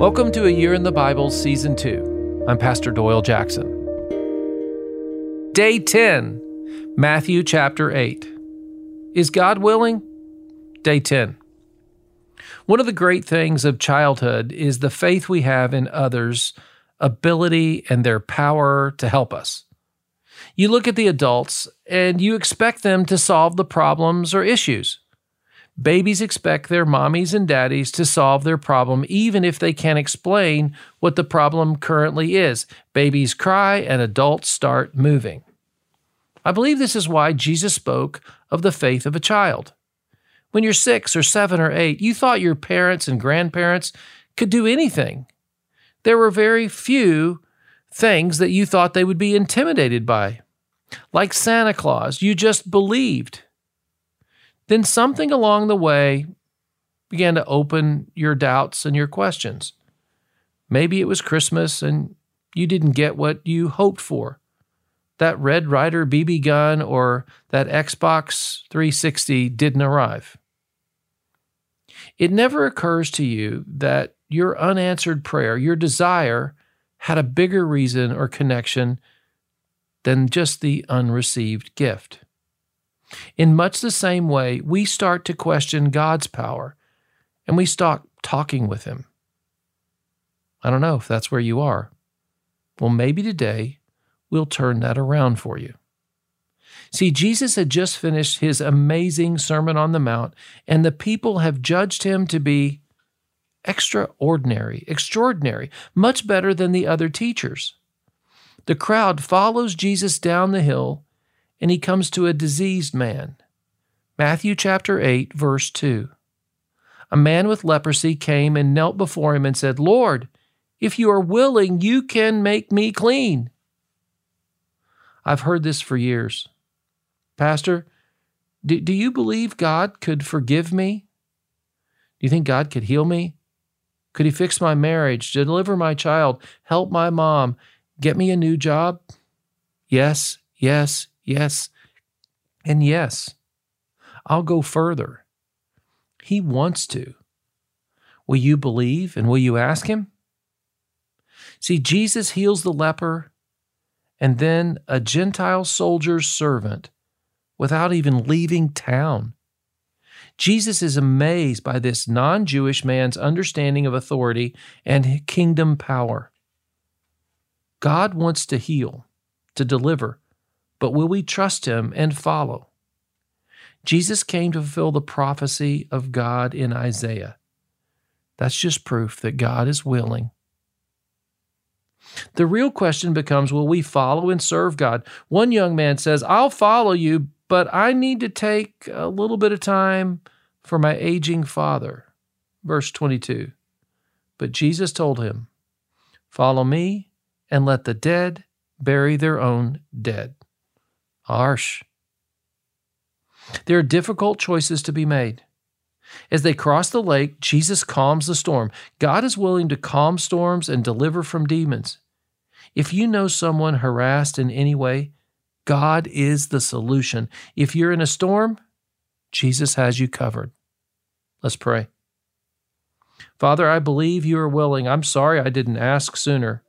Welcome to A Year in the Bible, Season 2. I'm Pastor Doyle Jackson. Day 10, Matthew chapter 8. Is God willing? Day 10. One of the great things of childhood is the faith we have in others' ability and their power to help us. You look at the adults and you expect them to solve the problems or issues. Babies expect their mommies and daddies to solve their problem even if they can't explain what the problem currently is. Babies cry and adults start moving. I believe this is why Jesus spoke of the faith of a child. When you're six or seven or eight, you thought your parents and grandparents could do anything. There were very few things that you thought they would be intimidated by. Like Santa Claus, you just believed. Then something along the way began to open your doubts and your questions. Maybe it was Christmas and you didn't get what you hoped for. That Red Ryder BB gun or that Xbox 360 didn't arrive. It never occurs to you that your unanswered prayer, your desire, had a bigger reason or connection than just the unreceived gift. In much the same way, we start to question God's power and we stop talking with Him. I don't know if that's where you are. Well, maybe today we'll turn that around for you. See, Jesus had just finished his amazing Sermon on the Mount, and the people have judged him to be extraordinary, extraordinary, much better than the other teachers. The crowd follows Jesus down the hill and he comes to a diseased man. Matthew chapter 8, verse 2. A man with leprosy came and knelt before him and said, Lord, if you are willing, you can make me clean. I've heard this for years. Pastor, do, do you believe God could forgive me? Do you think God could heal me? Could He fix my marriage, deliver my child, help my mom, get me a new job? Yes, yes, yes, and yes. I'll go further. He wants to. Will you believe and will you ask Him? See, Jesus heals the leper and then a Gentile soldier's servant without even leaving town. Jesus is amazed by this non Jewish man's understanding of authority and kingdom power. God wants to heal, to deliver, but will we trust him and follow? Jesus came to fulfill the prophecy of God in Isaiah. That's just proof that God is willing. The real question becomes will we follow and serve God? One young man says, I'll follow you, but I need to take a little bit of time for my aging father. Verse 22. But Jesus told him, Follow me and let the dead bury their own dead. Harsh. There are difficult choices to be made. As they cross the lake, Jesus calms the storm. God is willing to calm storms and deliver from demons. If you know someone harassed in any way, God is the solution. If you're in a storm, Jesus has you covered. Let's pray. Father, I believe you are willing. I'm sorry I didn't ask sooner.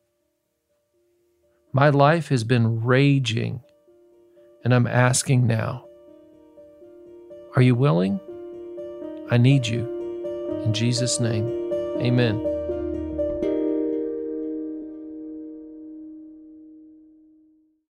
My life has been raging, and I'm asking now. Are you willing? I need you. In Jesus' name, amen.